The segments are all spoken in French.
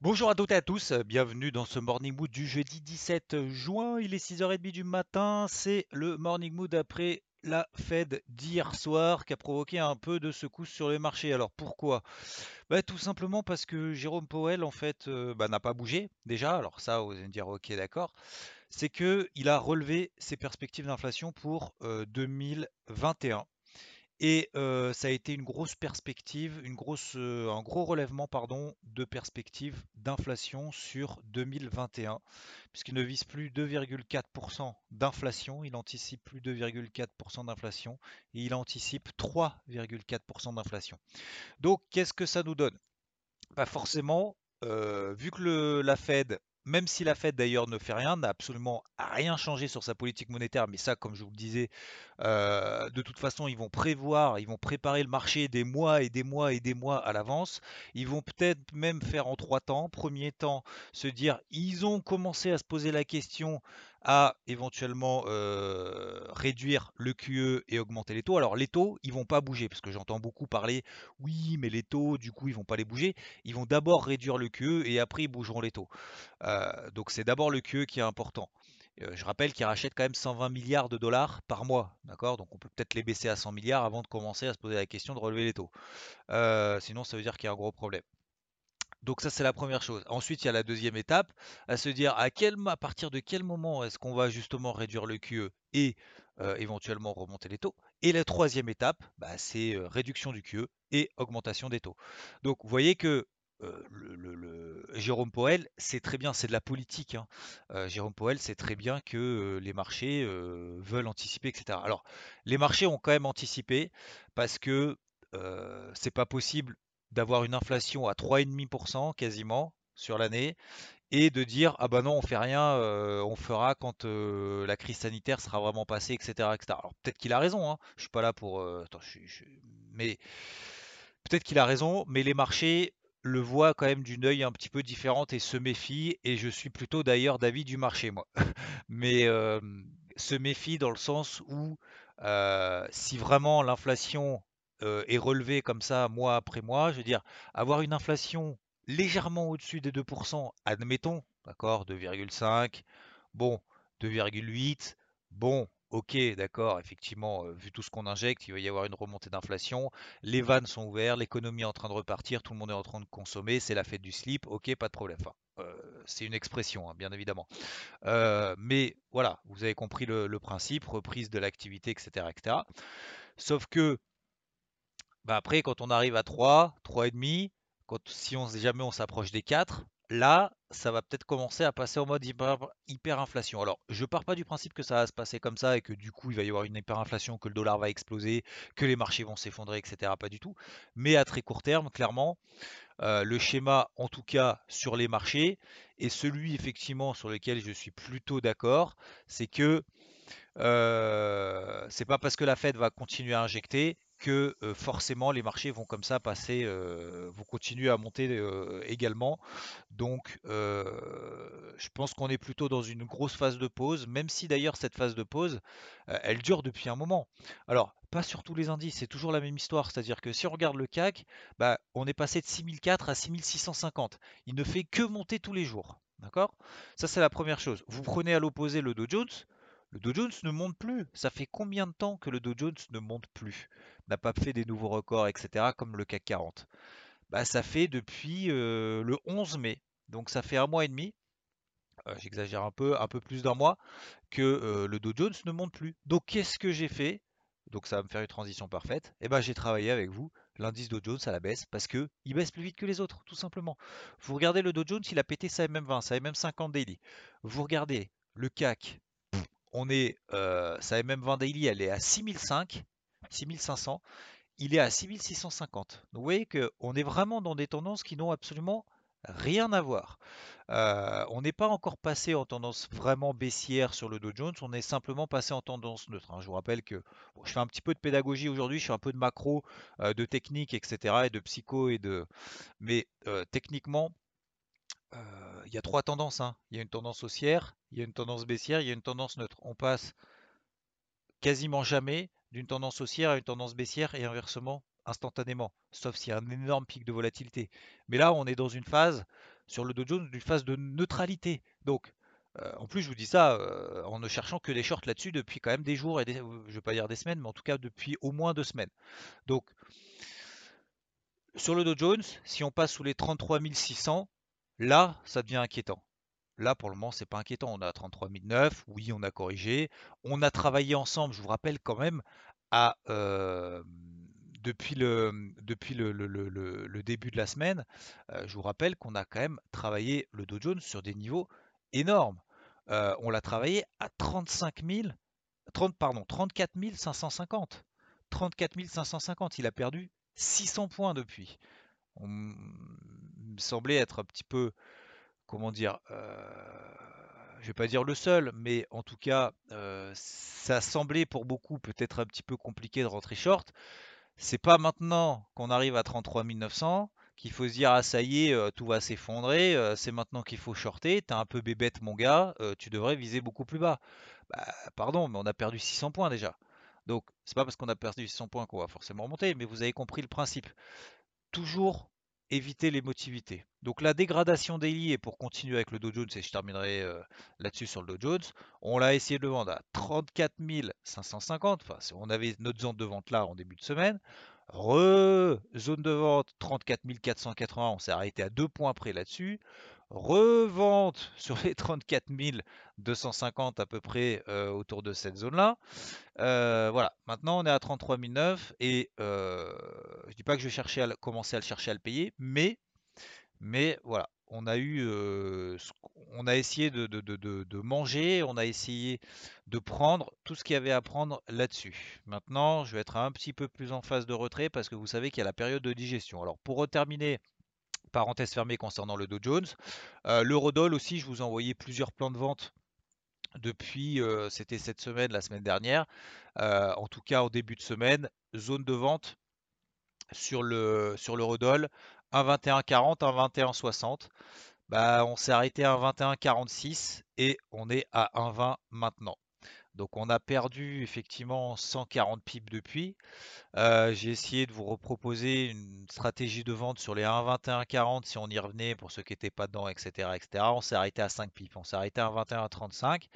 Bonjour à toutes et à tous, bienvenue dans ce Morning Mood du jeudi 17 juin. Il est 6h30 du matin, c'est le Morning Mood après la Fed d'hier soir qui a provoqué un peu de secousse sur les marchés. Alors pourquoi? Bah, Tout simplement parce que Jérôme Powell en fait euh, bah, n'a pas bougé déjà. Alors ça, vous allez me dire ok d'accord. C'est qu'il a relevé ses perspectives d'inflation pour euh, 2021. Et ça a été une grosse perspective, un gros relèvement de perspective d'inflation sur 2021, puisqu'il ne vise plus 2,4% d'inflation, il anticipe plus 2,4% d'inflation et il anticipe 3,4% d'inflation. Donc qu'est-ce que ça nous donne? Pas forcément, vu que la Fed même si la Fed d'ailleurs ne fait rien, n'a absolument rien changé sur sa politique monétaire, mais ça, comme je vous le disais, euh, de toute façon, ils vont prévoir, ils vont préparer le marché des mois et des mois et des mois à l'avance. Ils vont peut-être même faire en trois temps. Premier temps, se dire, ils ont commencé à se poser la question à éventuellement réduire le QE et augmenter les taux. Alors les taux, ils vont pas bouger parce que j'entends beaucoup parler, oui, mais les taux, du coup, ils vont pas les bouger. Ils vont d'abord réduire le QE et après ils bougeront les taux. Donc c'est d'abord le QE qui est important. Je rappelle qu'ils rachètent quand même 120 milliards de dollars par mois, d'accord? Donc on peut peut-être les baisser à 100 milliards avant de commencer à se poser la question de relever les taux. sinon, ça veut dire qu'il y a un gros problème. Donc ça c'est la première chose. Ensuite il y a la deuxième étape, à se dire à, quel, à partir de quel moment est-ce qu'on va justement réduire le QE et euh, éventuellement remonter les taux? Et la troisième étape, bah, c'est euh, réduction du QE et augmentation des taux. Donc vous voyez que euh, Jérôme Powell, c'est très bien, c'est de la politique. Hein. Jérôme Powell, c'est très bien que les marchés veulent anticiper, etc. Alors, les marchés ont quand même anticipé parce que c'est pas possible d'avoir une inflation à 3,5% quasiment sur l'année et de dire ah bah non on fait rien, euh, on fera quand euh, la crise sanitaire sera vraiment passée, etc. Alors peut-être qu'il a raison, hein. je suis pas là pour. Euh, mais peut-être qu'il a raison, mais les marchés le voient quand même d'une œil un petit peu différente et se méfient, et je suis plutôt d'ailleurs d'avis du marché moi. mais se méfie dans le sens où si vraiment l'inflation est relevé comme ça mois après mois, je veux dire, avoir une inflation légèrement au-dessus des 2%, admettons, d'accord, 2,5, bon, 2,8, bon, ok, d'accord, effectivement, vu tout ce qu'on injecte, il va y avoir une remontée d'inflation, les vannes sont ouvertes, l'économie est en train de repartir, tout le monde est en train de consommer, c'est la fête du slip, ok, pas de problème. Enfin, c'est une expression, hein, bien évidemment. mais voilà, vous avez compris le, le principe, reprise de l'activité, etc., etc. Sauf que bah, après, quand on arrive à 3, 3,5, quand, si on, jamais on s'approche des 4, là, ça va peut-être commencer à passer en mode hyperinflation. Alors, je pars pas du principe que ça va se passer comme ça et que du coup, il va y avoir une hyperinflation, que le dollar va exploser, que les marchés vont s'effondrer, etc. Pas du tout. Mais à très court terme, clairement, euh, le schéma, en tout cas sur les marchés, et celui effectivement sur lequel je suis plutôt d'accord, c'est que euh, c'est pas parce que la Fed va continuer à injecter que forcément les marchés vont comme ça passer, vont continuer à monter également. Donc je pense qu'on est plutôt dans une grosse phase de pause, même si d'ailleurs cette phase de pause, elle dure depuis un moment. Alors, pas sur tous les indices, c'est toujours la même histoire, c'est-à-dire que si on regarde le CAC, bah, on est passé de 6004 à 6650. Il ne fait que monter tous les jours. D'accord? Ça c'est la première chose. Vous prenez à l'opposé le Dow Jones, le Dow Jones ne monte plus. Ça fait combien de temps que le Dow Jones ne monte plus? N'a pas fait des nouveaux records, etc., comme le CAC 40 bah, Ça fait depuis euh, le 11 mai. Donc ça fait un mois et demi, euh, j'exagère un peu, un peu plus d'un mois, que euh, le Dow Jones ne monte plus. Donc qu'est-ce que j'ai fait? Donc ça va me faire une transition parfaite. Eh ben j'ai travaillé avec vous l'indice Dow Jones à la baisse parce que il baisse plus vite que les autres, tout simplement. Vous regardez le Dow Jones, il a pété sa MM20, sa MM50 daily. Vous regardez le CAC, on est, sa MM20 daily, elle est à 6005, 6500. il est à 6650. vous voyez qu'on est vraiment dans des tendances qui n'ont absolument rien à voir. Euh, on n'est pas encore passé en tendance vraiment baissière sur le Dow Jones, on est simplement passé en tendance neutre. Hein. Je vous rappelle que je fais un petit peu de pédagogie aujourd'hui, je fais un peu de macro, euh, de technique, etc., et de psycho et de. Mais euh, techniquement, il y a trois tendances. Hein. Il y a une tendance haussière, il y a une tendance baissière, il y a une tendance neutre. On passe quasiment jamais d'une tendance haussière à une tendance baissière et inversement instantanément, sauf s'il y a un énorme pic de volatilité. Mais là, on est dans une phase, sur le Dow Jones, une phase de neutralité. Donc, euh, en plus, je vous dis ça euh, en ne cherchant que des shorts là-dessus depuis quand même des jours, et je ne vais pas dire des semaines, mais en tout cas depuis au moins deux semaines. Donc, sur le Dow Jones, si on passe sous les 33 600, là, ça devient inquiétant. Là, pour le moment, c'est pas inquiétant. On a 33 009, oui, on a corrigé. On a travaillé ensemble, je vous rappelle quand même, à, euh, depuis, le, depuis le, début de la semaine, euh, je vous rappelle qu'on a quand même travaillé le Dow Jones sur des niveaux énormes. Euh, on l'a travaillé à 35 000, 30, pardon, 34 550. 34 550, il a perdu 600 points depuis. On me semblait être un petit peu, comment dire, euh, je vais pas dire le seul, mais en tout cas, ça semblait pour beaucoup peut-être un petit peu compliqué de rentrer short. C'est pas maintenant qu'on arrive à 33 900 qu'il faut se dire ah ça y est, euh, tout va s'effondrer, euh, c'est maintenant qu'il faut shorter, t'es un peu bébête mon gars, euh, tu devrais viser beaucoup plus bas. Bah, pardon, mais on a perdu 600 points déjà. Donc c'est pas parce qu'on a perdu 600 points qu'on va forcément remonter, mais vous avez compris le principe. Toujours éviter les motivités. Donc la dégradation daily, et pour continuer avec le Dow Jones, et je terminerai euh, là-dessus sur le Dow Jones, on l'a essayé de vendre à 34 550, enfin on avait notre zone de vente là en début de semaine, re zone de vente 34 480, on s'est arrêté à deux points près là-dessus, revente sur les 34 250 à peu près euh, autour de cette zone-là. Euh, voilà, maintenant on est à 33 009 et euh, je dis pas que je vais à commencer à le chercher à le payer, mais, mais voilà, on a eu, on a essayé de, de, manger, on a essayé de prendre tout ce qu'il y avait à prendre là-dessus. Maintenant, je vais être un petit peu plus en phase de retrait parce que vous savez qu'il y a la période de digestion. Alors pour terminer parenthèse fermée concernant le Dow Jones. Euh, L'Eurodoll aussi, je vous ai envoyé plusieurs plans de vente depuis, euh, c'était cette semaine, la semaine dernière. Euh, en tout cas, au début de semaine, zone de vente sur le sur l'Eurodoll, 1,2140, 1,2160. Bah, on s'est arrêté à 1,2146 et on est à 1,20 maintenant. Donc on a perdu effectivement 140 pips depuis. Euh, j'ai essayé de vous reproposer une stratégie de vente sur les 1,21,40 si on y revenait pour ceux qui n'étaient pas dedans, etc.. On s'est arrêté à 5 pips. On s'est arrêté à 1,21,35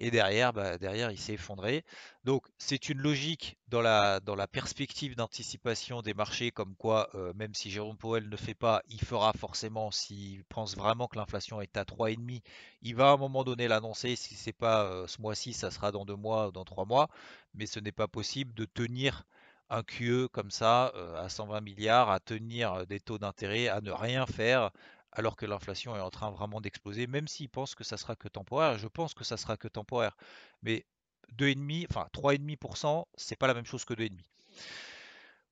et derrière, bah, derrière il s'est effondré. Donc c'est une logique dans la, dans la perspective d'anticipation des marchés comme quoi euh, même si Jérôme Powell ne fait pas, il fera forcément s'il pense vraiment que l'inflation est à 3,5, il va à un moment donné l'annoncer. Si c'est pas euh, ce mois-ci, ça sera dans deux mois ou dans trois mois. Mais ce n'est pas possible de tenir un QE comme ça euh, à 120 milliards, à tenir des taux d'intérêt, à ne rien faire alors que l'inflation est en train vraiment d'exploser, même s'il pense que ça sera que temporaire. Je pense que ça sera que temporaire. Mais 2,5, enfin 3,5%, c'est pas la même chose que 2,5.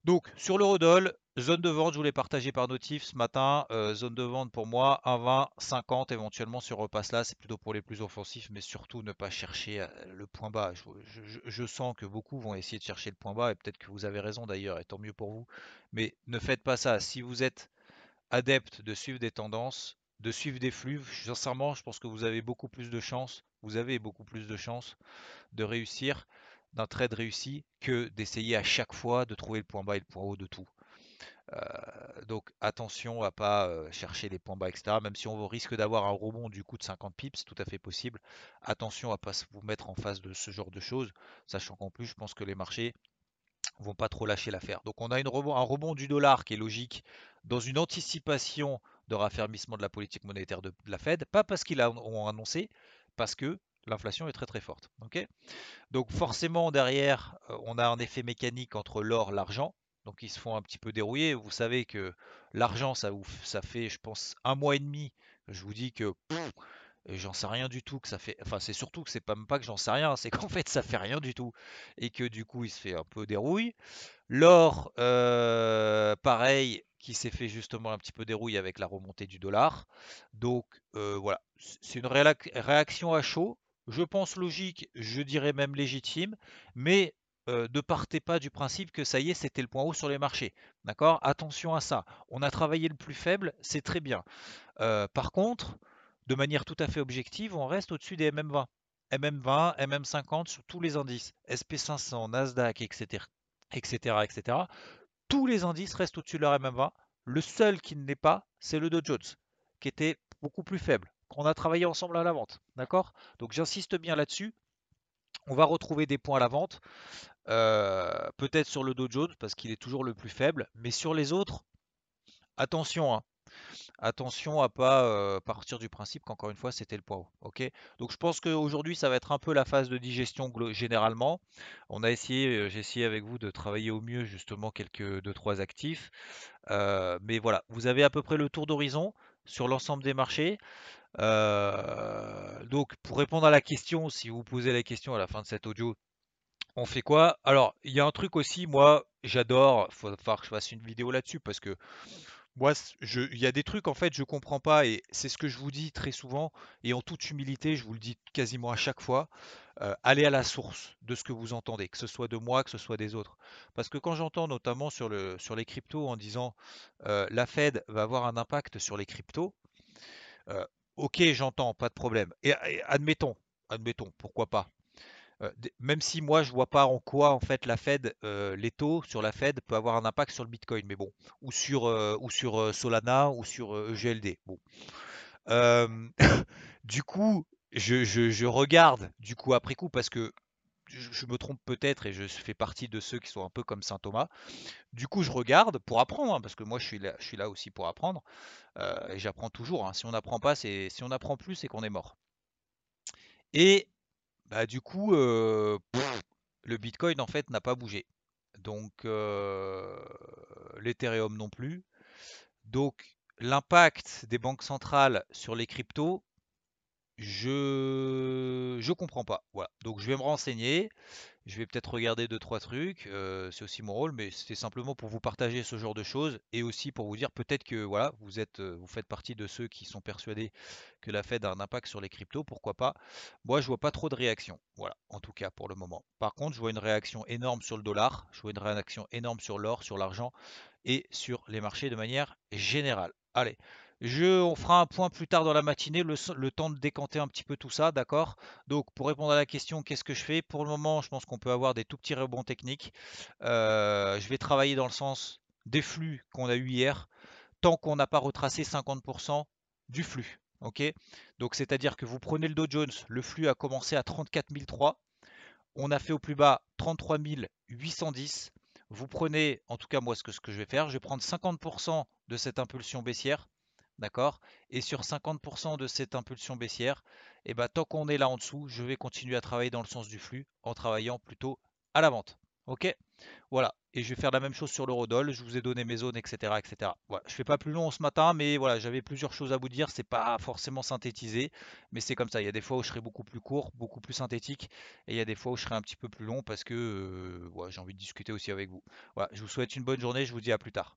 Donc sur l'eurodoll, zone de vente, je voulais partager par notif ce matin. Euh, zone de vente pour moi, 1,20, 50 éventuellement sur repasse là, c'est plutôt pour les plus offensifs, mais surtout ne pas chercher euh, le point bas. Je, sens que beaucoup vont essayer de chercher le point bas, et peut-être que vous avez raison d'ailleurs, et tant mieux pour vous. Mais ne faites pas ça. Si vous êtes adepte de suivre des tendances, de suivre des flux, sincèrement, je pense que vous avez beaucoup plus de chances, vous avez beaucoup plus de chances de réussir d'un trade réussi que d'essayer à chaque fois de trouver le point bas et le point haut de tout. Euh, donc attention à pas euh, chercher les points bas, etc. Même si on risque d'avoir un rebond du coup de 50 pips, tout à fait possible. Attention à pas vous mettre en face de ce genre de choses, sachant qu'en plus, je pense que les marchés vont pas trop lâcher l'affaire. Donc on a une rebond, un rebond du dollar qui est logique dans une anticipation de raffermissement de la politique monétaire de, la Fed, pas parce qu'ils l'ont annoncé, parce que l'inflation est très très forte. Donc forcément derrière, euh, on a un effet mécanique entre l'or et l'argent. Donc ils se font un petit peu dérouiller. Vous savez que l'argent, ça, ça fait, je pense, un mois et demi. Je vous dis que j'en sais rien du tout que ça fait. Enfin, c'est surtout que c'est pas pas que j'en sais rien, c'est qu'en fait ça fait rien du tout et que du coup il se fait un peu dérouille. L'or, euh, pareil, qui s'est fait justement un petit peu dérouille avec la remontée du dollar. Donc euh, voilà, c'est une réaction à chaud. Je pense logique, je dirais même légitime, mais euh, ne partez pas du principe que ça y est, c'était le point haut sur les marchés. D'accord? Attention à ça. On a travaillé le plus faible, c'est très bien. par contre, de manière tout à fait objective, on reste au-dessus des MM20. MM20, MM50 sur tous les indices, SP500, Nasdaq, etc., etc., etc. Tous les indices restent au-dessus de leur MM20. Le seul qui ne l'est pas, c'est le Dow Jones, qui était beaucoup plus faible, qu'on a travaillé ensemble à la vente. D'accord? Donc j'insiste bien là-dessus. On va retrouver des points à la vente, euh, peut-être sur le Dow Jones parce qu'il est toujours le plus faible, mais sur les autres, attention, hein, Attention à pas euh, partir du principe qu'encore une fois c'était le point haut. Donc je pense qu'aujourd'hui ça va être un peu la phase de digestion généralement. On a essayé, euh, j'ai essayé avec vous de travailler au mieux justement quelques deux trois actifs. Euh, mais voilà, vous avez à peu près le tour d'horizon sur l'ensemble des marchés. donc pour répondre à la question, si vous posez la question à la fin de cet audio, on fait quoi? Alors il y a un truc aussi, moi j'adore, il faut falloir que je fasse une vidéo là-dessus parce que moi, il y a des trucs en fait, je comprends pas et c'est ce que je vous dis très souvent et en toute humilité, je vous le dis quasiment à chaque fois, allez à la source de ce que vous entendez, que ce soit de moi, que ce soit des autres. Parce que quand j'entends notamment sur, le, sur les cryptos en disant la Fed va avoir un impact sur les cryptos, ok, j'entends, pas de problème. et admettons, admettons, pourquoi pas? Euh, même si moi je vois pas en quoi en fait la Fed, euh, les taux sur la Fed peut avoir un impact sur le Bitcoin, mais bon, ou sur euh, Solana ou sur EGLD. E du coup, je, regarde du coup après coup parce que je, me trompe peut-être et je fais partie de ceux qui sont un peu comme Saint Thomas. Du coup, je regarde pour apprendre hein, parce que moi je suis là, aussi pour apprendre et j'apprends toujours. Hein. Si on n'apprend pas, c'est si on n'apprend plus, c'est qu'on est mort. Et bah, du coup, le Bitcoin en fait n'a pas bougé. Donc l'Ethereum non plus. Donc l'impact des banques centrales sur les cryptos, je je comprends pas. Voilà. Donc je vais me renseigner. Je vais peut-être regarder deux trois trucs, euh, c'est aussi mon rôle, mais c'était simplement pour vous partager ce genre de choses et aussi pour vous dire peut-être que voilà, vous êtes, euh, vous faites partie de ceux qui sont persuadés que la Fed a un impact sur les cryptos, pourquoi pas. Moi, je vois pas trop de réaction, voilà, en tout cas pour le moment. Par contre, je vois une réaction énorme sur le dollar, je vois une réaction énorme sur l'or, sur l'argent et sur les marchés de manière générale. Allez, on fera un point plus tard dans la matinée, le, temps de décanter un petit peu tout ça, d'accord? Donc pour répondre à la question, qu'est-ce que je fais? Pour le moment, je pense qu'on peut avoir des tout petits rebonds techniques. Euh, je vais travailler dans le sens des flux qu'on a eu hier, tant qu'on n'a pas retracé 50% du flux. Ok? Donc c'est-à-dire que vous prenez le Dow Jones, le flux a commencé à 34 003, on a fait au plus bas 33 810. Vous prenez, en tout cas moi ce que je vais faire, je vais prendre 50% de cette impulsion baissière D'accord? Et sur 50% de cette impulsion baissière, et eh ben, tant qu'on est là en dessous, je vais continuer à travailler dans le sens du flux en travaillant plutôt à la vente. Ok? Voilà. Et je vais faire la même chose sur l'eurodoll. Je vous ai donné mes zones, etc. etc. Je ne fais pas plus long ce matin, mais voilà, j'avais plusieurs choses à vous dire. C'est pas forcément synthétisé, mais c'est comme ça. Il y a des fois où je serai beaucoup plus court, beaucoup plus synthétique, et il y a des fois où je serai un petit peu plus long parce que euh, j'ai envie de discuter aussi avec vous. Je vous souhaite une bonne journée. Je vous dis à plus tard.